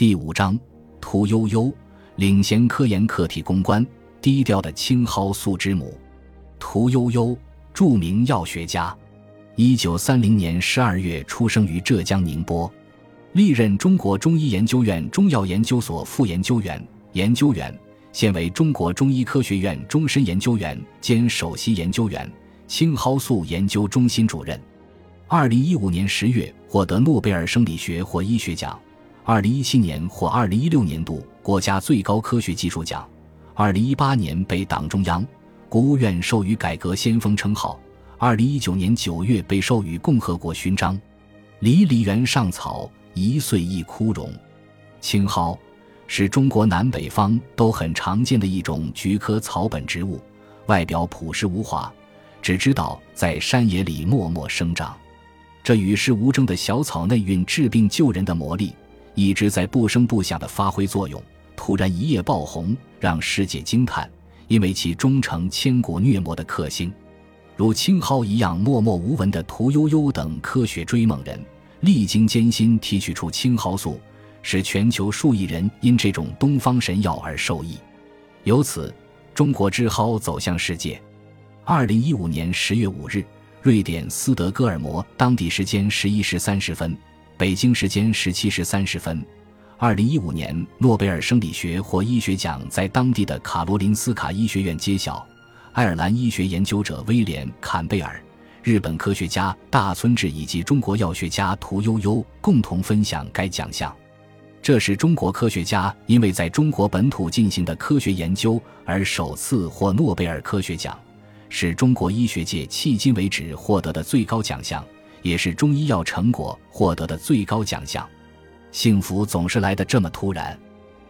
第五章，屠呦呦领衔科研课题攻关，低调的青蒿素之母。屠呦呦，著名药学家，一九三零年十二月出生于浙江宁波，历任中国中医研究院中药研究所副研究员、研究员，现为中国中医科学院终身研究员兼首席研究员、青蒿素研究中心主任。二零一五年十月获得诺贝尔生理学或医学奖。二零一七年获二零一六年度国家最高科学技术奖，二零一八年被党中央、国务院授予改革先锋称号，二零一九年九月被授予共和国勋章。离离原上草，一岁一枯荣。青蒿是中国南北方都很常见的一种菊科草本植物，外表朴实无华，只知道在山野里默默生长。这与世无争的小草内蕴治病救人的魔力。一直在不声不响地发挥作用，突然一夜爆红，让世界惊叹。因为其终成千古虐魔的克星，如青蒿一样默默无闻的屠呦呦等科学追梦人，历经艰辛提取出青蒿素，使全球数亿人因这种东方神药而受益。由此，中国之蒿走向世界。二零一五年十月五日，瑞典斯德哥尔摩当地时间十一时三十分。北京时间十七时三十分，二零一五年诺贝尔生理学或医学奖在当地的卡罗林斯卡医学院揭晓。爱尔兰医学研究者威廉·坎贝尔、日本科学家大村智以及中国药学家屠呦呦共同分享该奖项。这是中国科学家因为在中国本土进行的科学研究而首次获诺贝尔科学奖，是中国医学界迄今为止获得的最高奖项。也是中医药成果获得的最高奖项，幸福总是来得这么突然，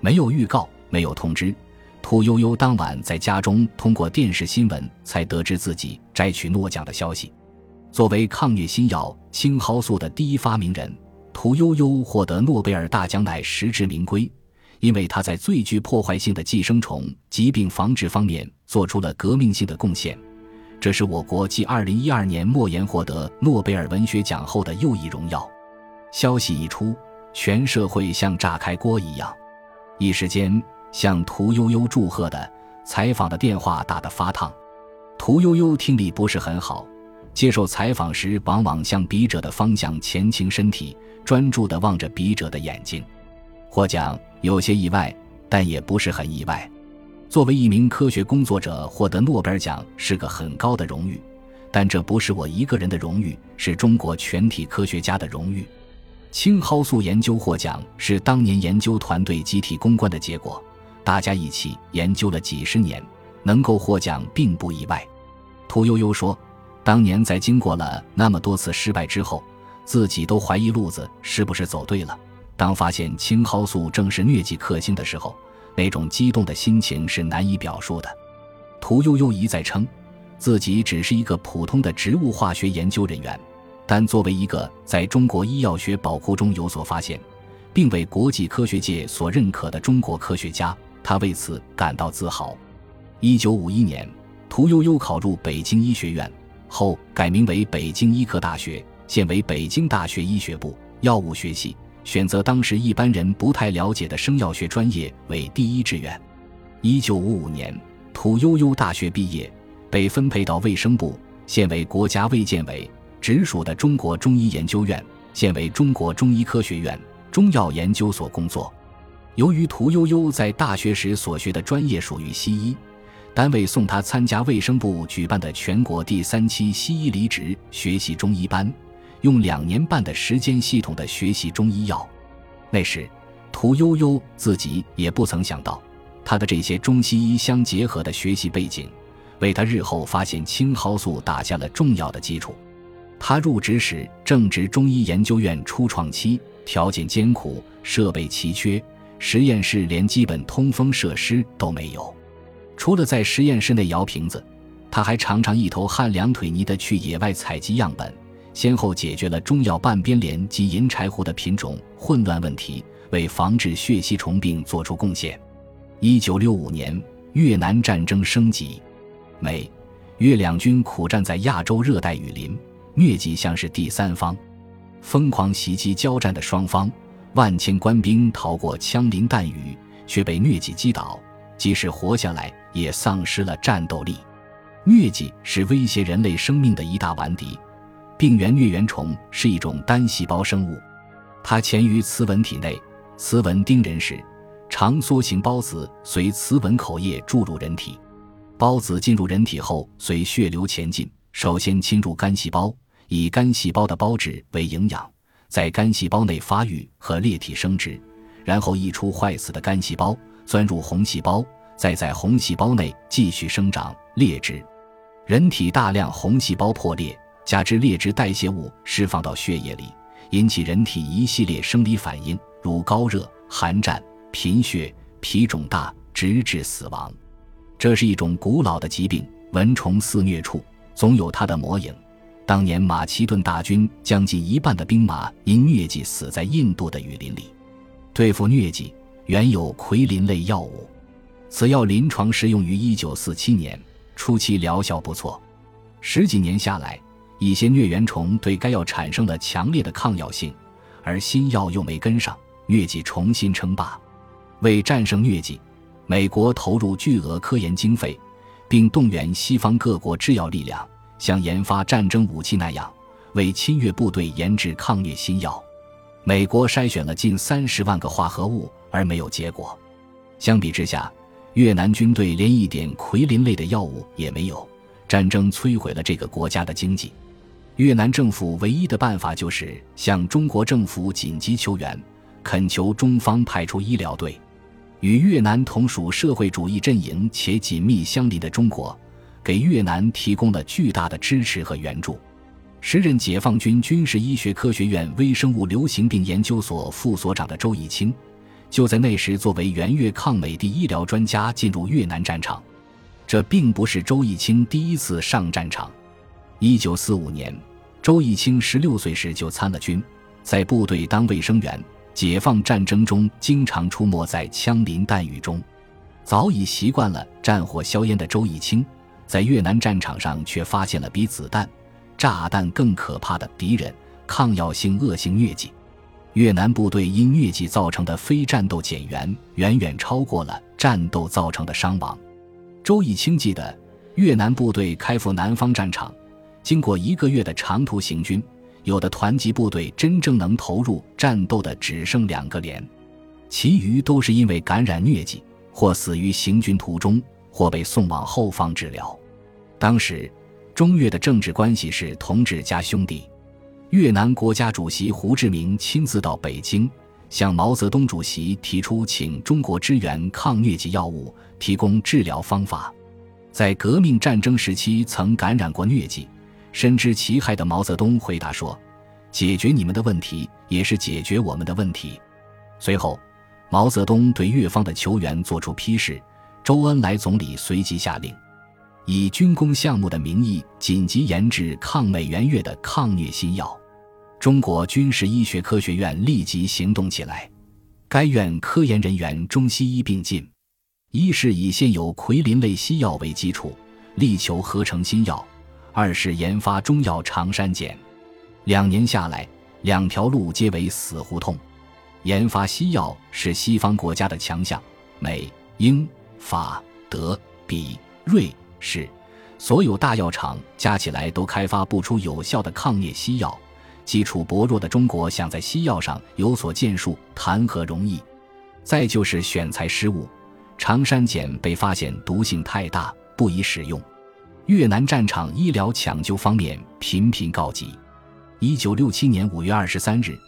没有预告，没有通知。屠呦呦当晚在家中通过电视新闻才得知自己摘取诺奖的消息。作为抗疟新药青蒿素的第一发明人，屠呦呦获得诺贝尔大奖乃实至名归，因为他在最具破坏性的寄生虫疾病防治方面做出了革命性的贡献。这是我国继二零一二年莫言获得诺贝尔文学奖后的又一荣耀。消息一出，全社会像炸开锅一样，一时间向屠呦呦祝贺的、采访的电话打得发烫。屠呦呦听力不是很好，接受采访时往往向笔者的方向前倾身体，专注地望着笔者的眼睛。获奖有些意外，但也不是很意外。作为一名科学工作者，获得诺贝尔奖是个很高的荣誉，但这不是我一个人的荣誉，是中国全体科学家的荣誉。青蒿素研究获奖是当年研究团队集体攻关的结果，大家一起研究了几十年，能够获奖并不意外。屠呦呦说：“当年在经过了那么多次失败之后，自己都怀疑路子是不是走对了。当发现青蒿素正是疟疾克星的时候。”那种激动的心情是难以表述的。屠呦呦一再称，自己只是一个普通的植物化学研究人员，但作为一个在中国医药学宝库中有所发现，并为国际科学界所认可的中国科学家，他为此感到自豪。一九五一年，屠呦呦考入北京医学院后，改名为北京医科大学，现为北京大学医学部药物学系。选择当时一般人不太了解的生药学专业为第一志愿。一九五五年，屠呦呦大学毕业，被分配到卫生部，现为国家卫健委直属的中国中医研究院，现为中国中医科学院中药研究所工作。由于屠呦呦在大学时所学的专业属于西医，单位送她参加卫生部举办的全国第三期西医离职学习中医班。用两年半的时间系统的学习中医药，那时，屠呦呦自己也不曾想到，她的这些中西医相结合的学习背景，为她日后发现青蒿素打下了重要的基础。她入职时正值中医研究院初创期，条件艰苦，设备奇缺，实验室连基本通风设施都没有。除了在实验室内摇瓶子，他还常常一头汗两腿泥的去野外采集样本。先后解决了中药半边莲及银柴胡的品种混乱问题，为防治血吸虫病作出贡献。一九六五年，越南战争升级，美、越两军苦战在亚洲热带雨林，疟疾像是第三方，疯狂袭击交战的双方，万千官兵逃过枪林弹雨，却被疟疾击倒，即使活下来，也丧失了战斗力。疟疾是威胁人类生命的一大顽敌。病原疟原虫是一种单细胞生物，它潜于雌蚊体内，雌蚊叮人时，长梭形孢子随雌蚊口液注入人体。孢子进入人体后，随血流前进，首先侵入肝细胞，以肝细胞的胞质为营养，在肝细胞内发育和裂体生殖，然后溢出坏死的肝细胞，钻入红细胞，再在红细胞内继续生长裂殖。人体大量红细胞破裂。加之劣质代谢物释放到血液里，引起人体一系列生理反应，如高热、寒战、贫血、脾肿大，直至死亡。这是一种古老的疾病，蚊虫肆虐处总有它的魔影。当年马其顿大军将近一半的兵马因疟疾死在印度的雨林里。对付疟疾，原有奎林类药物，此药临床适用于1947年，初期疗效不错，十几年下来。一些疟原虫对该药产生了强烈的抗药性，而新药又没跟上，疟疾重新称霸。为战胜疟疾，美国投入巨额科研经费，并动员西方各国制药力量，像研发战争武器那样，为侵略部队研制抗疟新药。美国筛选了近三十万个化合物，而没有结果。相比之下，越南军队连一点奎林类的药物也没有。战争摧毁了这个国家的经济。越南政府唯一的办法就是向中国政府紧急求援，恳求中方派出医疗队。与越南同属社会主义阵营且紧密相邻的中国，给越南提供了巨大的支持和援助。时任解放军军事医学科学院微生物流行病研究所副所长的周以清，就在那时作为援越抗美的医疗专家进入越南战场。这并不是周以清第一次上战场。一九四五年，周逸清十六岁时就参了军，在部队当卫生员。解放战争中，经常出没在枪林弹雨中。早已习惯了战火硝烟的周逸清，在越南战场上却发现了比子弹、炸弹更可怕的敌人——抗药性恶性疟疾。越南部队因疟疾造成的非战斗减员，远远超过了战斗造成的伤亡。周逸清记得，越南部队开赴南方战场。经过一个月的长途行军，有的团级部队真正能投入战斗的只剩两个连，其余都是因为感染疟疾，或死于行军途中，或被送往后方治疗。当时，中越的政治关系是同志加兄弟。越南国家主席胡志明亲自到北京，向毛泽东主席提出请中国支援抗疟疾药物，提供治疗方法。在革命战争时期曾感染过疟疾。深知其害的毛泽东回答说：“解决你们的问题，也是解决我们的问题。”随后，毛泽东对越方的求援作出批示，周恩来总理随即下令，以军工项目的名义紧急研制抗美援越的抗疟新药。中国军事医学科学院立即行动起来，该院科研人员中西医并进，一是以现有奎林类西药为基础，力求合成新药。二是研发中药长山碱，两年下来，两条路皆为死胡同。研发西药是西方国家的强项，美、英、法、德、比、瑞士所有大药厂加起来都开发不出有效的抗疟西药。基础薄弱的中国想在西药上有所建树，谈何容易？再就是选材失误，长山碱被发现毒性太大，不宜使用。越南战场医疗抢救方面频频告急。一九六七年五月二十三日，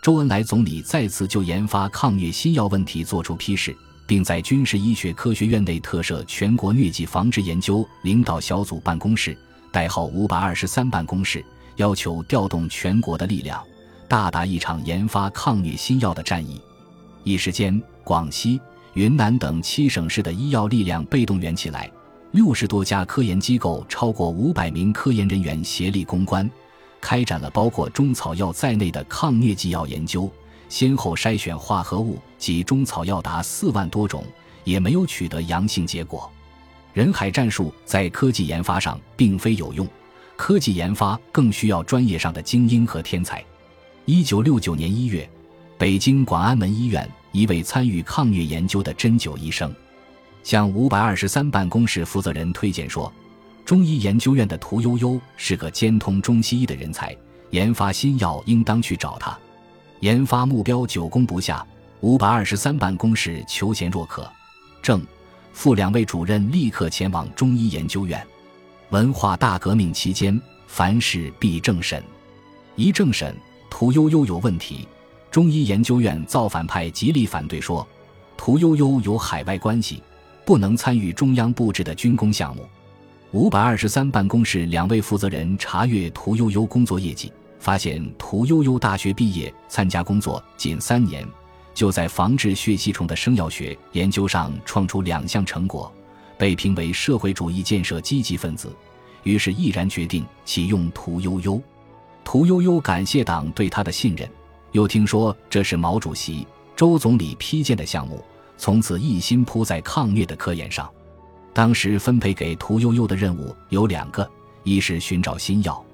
周恩来总理再次就研发抗疟新药问题作出批示，并在军事医学科学院内特设全国疟疾防治研究领导小组办公室，代号五百二十三办公室，要求调动全国的力量，大打一场研发抗疟新药的战役。一时间，广西、云南等七省市的医药力量被动员起来。六十多家科研机构，超过五百名科研人员协力攻关，开展了包括中草药在内的抗疟疾药研究，先后筛选化合物及中草药达四万多种，也没有取得阳性结果。人海战术在科技研发上并非有用，科技研发更需要专业上的精英和天才。一九六九年一月，北京广安门医院一位参与抗疟研究的针灸医生，向五百二十三办公室负责人推荐说：“中医研究院的屠呦呦是个兼通中西医的人才，研发新药应当去找他。”研发目标久攻不下，五百二十三办公室求贤若渴，正、副两位主任立刻前往中医研究院。文化大革命期间，凡事必政审，一政审，屠呦呦有问题。中医研究院造反派极力反对，说屠呦呦有海外关系，不能参与中央布置的军工项目。五百二十三办公室两位负责人查阅屠呦呦工作业绩，发现屠呦呦大学毕业参加工作仅三年，就在防治血吸虫的生药学研究上创出两项成果，被评为社会主义建设积极分子。于是毅然决定启用屠呦呦。屠呦呦感谢党对他的信任。又听说这是毛主席、周总理批建的项目，从此一心扑在抗疟的科研上。当时分配给屠呦呦的任务有两个：一是寻找新药，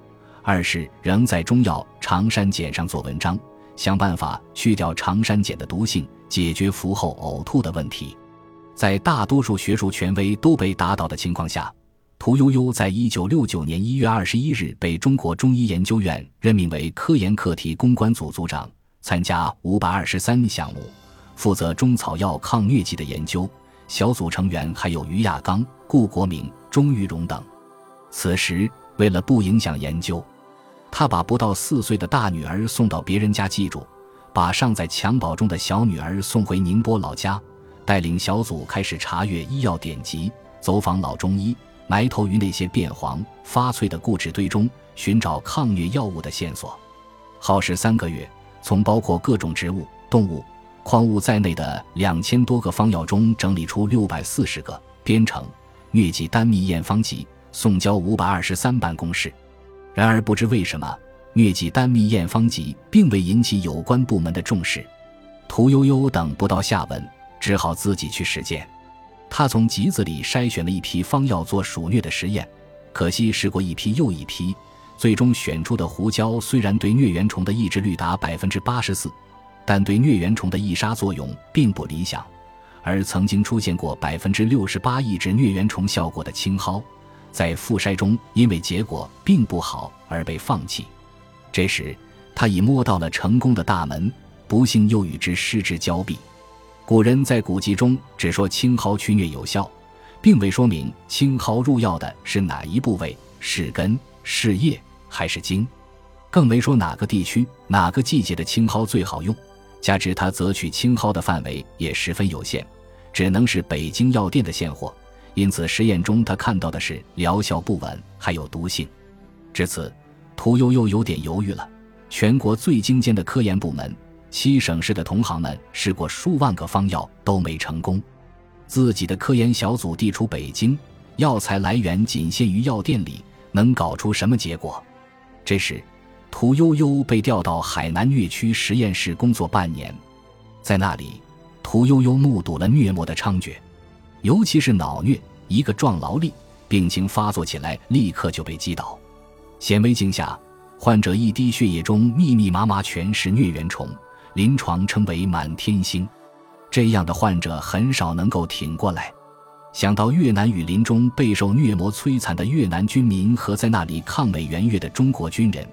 二是仍在中药常山碱上做文章，想办法去掉常山碱的毒性，解决服后呕吐的问题。在大多数学术权威都被打倒的情况下，屠呦呦在一九六九年一月二十一日被中国中医研究院任命为科研课题攻关组组长，参加五百二十三项目，负责中草药抗疟疾的研究。小组成员还有于亚刚、顾国明、钟玉荣等。此时，为了不影响研究，他把不到四岁的大女儿送到别人家寄住，把尚在襁褓中的小女儿送回宁波老家，带领小组开始查阅医药典籍，走访老中医。埋头于那些变黄发脆的固执堆中，寻找抗疟药物的线索，耗时三个月，从包括各种植物、动物、矿物在内的两千多个方药中整理出六百四十个，编成《疟疾单秘验方集》，送交五百二十三办公室。然而，不知为什么，《疟疾单秘验方集》并未引起有关部门的重视。屠呦呦等不到下文，只好自己去实践。他从集子里筛选了一批方药做鼠疟的实验，可惜试过一批又一批，最终选出的胡椒虽然对疟原虫的抑制率达百分之八十四，但对疟原虫的抑杀作用并不理想。而曾经出现过百分之六十八抑制疟原虫效果的青蒿，在复筛中因为结果并不好而被放弃。这时他已摸到了成功的大门，不幸又与之失之交臂。古人在古籍中只说青蒿驱疟有效，并未说明青蒿入药的是哪一部位，是根、是叶还是茎，更没说哪个地区、哪个季节的青蒿最好用。加之他择取青蒿的范围也十分有限，只能是北京药店的现货，因此实验中他看到的是疗效不稳，还有毒性。至此，屠呦呦有点犹豫了。全国最精尖的科研部门。七省市的同行们试过数万个方药都没成功，自己的科研小组地处北京，药材来源仅限于药店里，能搞出什么结果？这时，屠呦呦被调到海南疟区实验室工作半年，在那里，屠呦呦目睹了疟魔的猖獗，尤其是脑疟，一个壮劳力，病情发作起来立刻就被击倒，显微镜下，患者一滴血液中密密麻麻全是疟原虫。临床称为满天星，这样的患者很少能够挺过来。想到越南雨林中备受疟魔摧残的越南军民和在那里抗美援越的中国军人，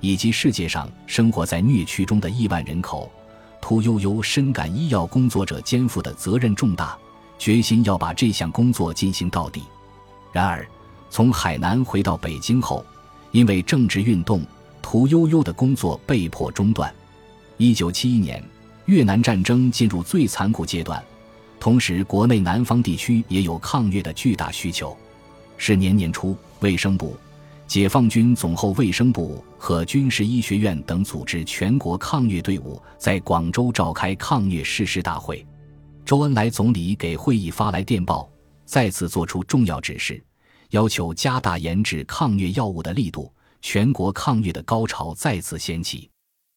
以及世界上生活在疟区中的亿万人口，屠呦呦深感医药工作者肩负的责任重大，决心要把这项工作进行到底。然而，从海南回到北京后，因为政治运动，屠呦呦的工作被迫中断。一九七一年，越南战争进入最残酷阶段，同时国内南方地区也有抗疟的巨大需求。是年年初，卫生部、解放军总后卫生部和军事医学院等组织全国抗疟队伍在广州召开抗疟誓师大会。周恩来总理给会议发来电报，再次作出重要指示，要求加大研制抗疟药物的力度。全国抗疟的高潮再次掀起。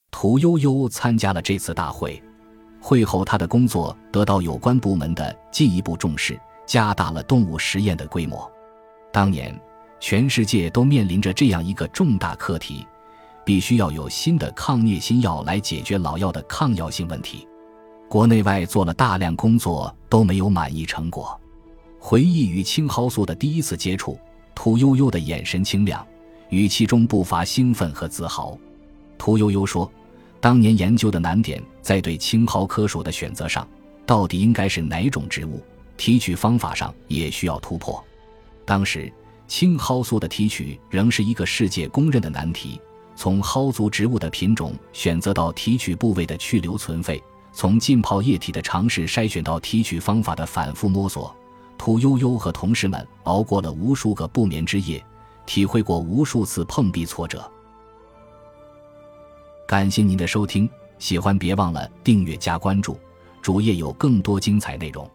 屠呦呦参加了这次大会，会后她的工作得到有关部门的进一步重视，加大了动物实验的规模。当年，全世界都面临着这样一个重大课题：必须要有新的抗疟新药来解决老药的抗药性问题。国内外做了大量工作都没有满意成果。回忆与青蒿素的第一次接触，屠呦呦的眼神清亮，语气中不乏兴奋和自豪。屠呦呦说：“当年研究的难点在对青蒿科属的选择上，到底应该是哪种植物？提取方法上也需要突破。当时青蒿素的提取仍是一个世界公认的难题，从蒿族植物的品种选择到提取部位的去留存废。”从浸泡液体的尝试筛选到提取方法的反复摸索，屠呦呦和同事们熬过了无数个不眠之夜，体会过无数次碰壁挫折。感谢您的收听，喜欢别忘了订阅加关注，主页有更多精彩内容。